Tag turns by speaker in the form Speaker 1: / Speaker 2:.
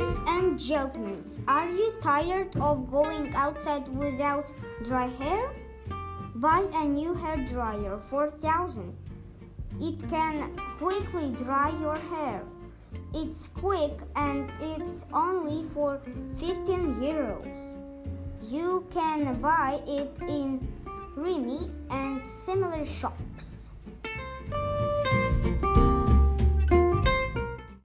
Speaker 1: and gentlemen, are you tired of going outside without dry hair? Buy a new hair dryer Four thousand. It can quickly dry your hair. It's quick and it's only for 15 euros. You can buy it in Rimi and similar shops.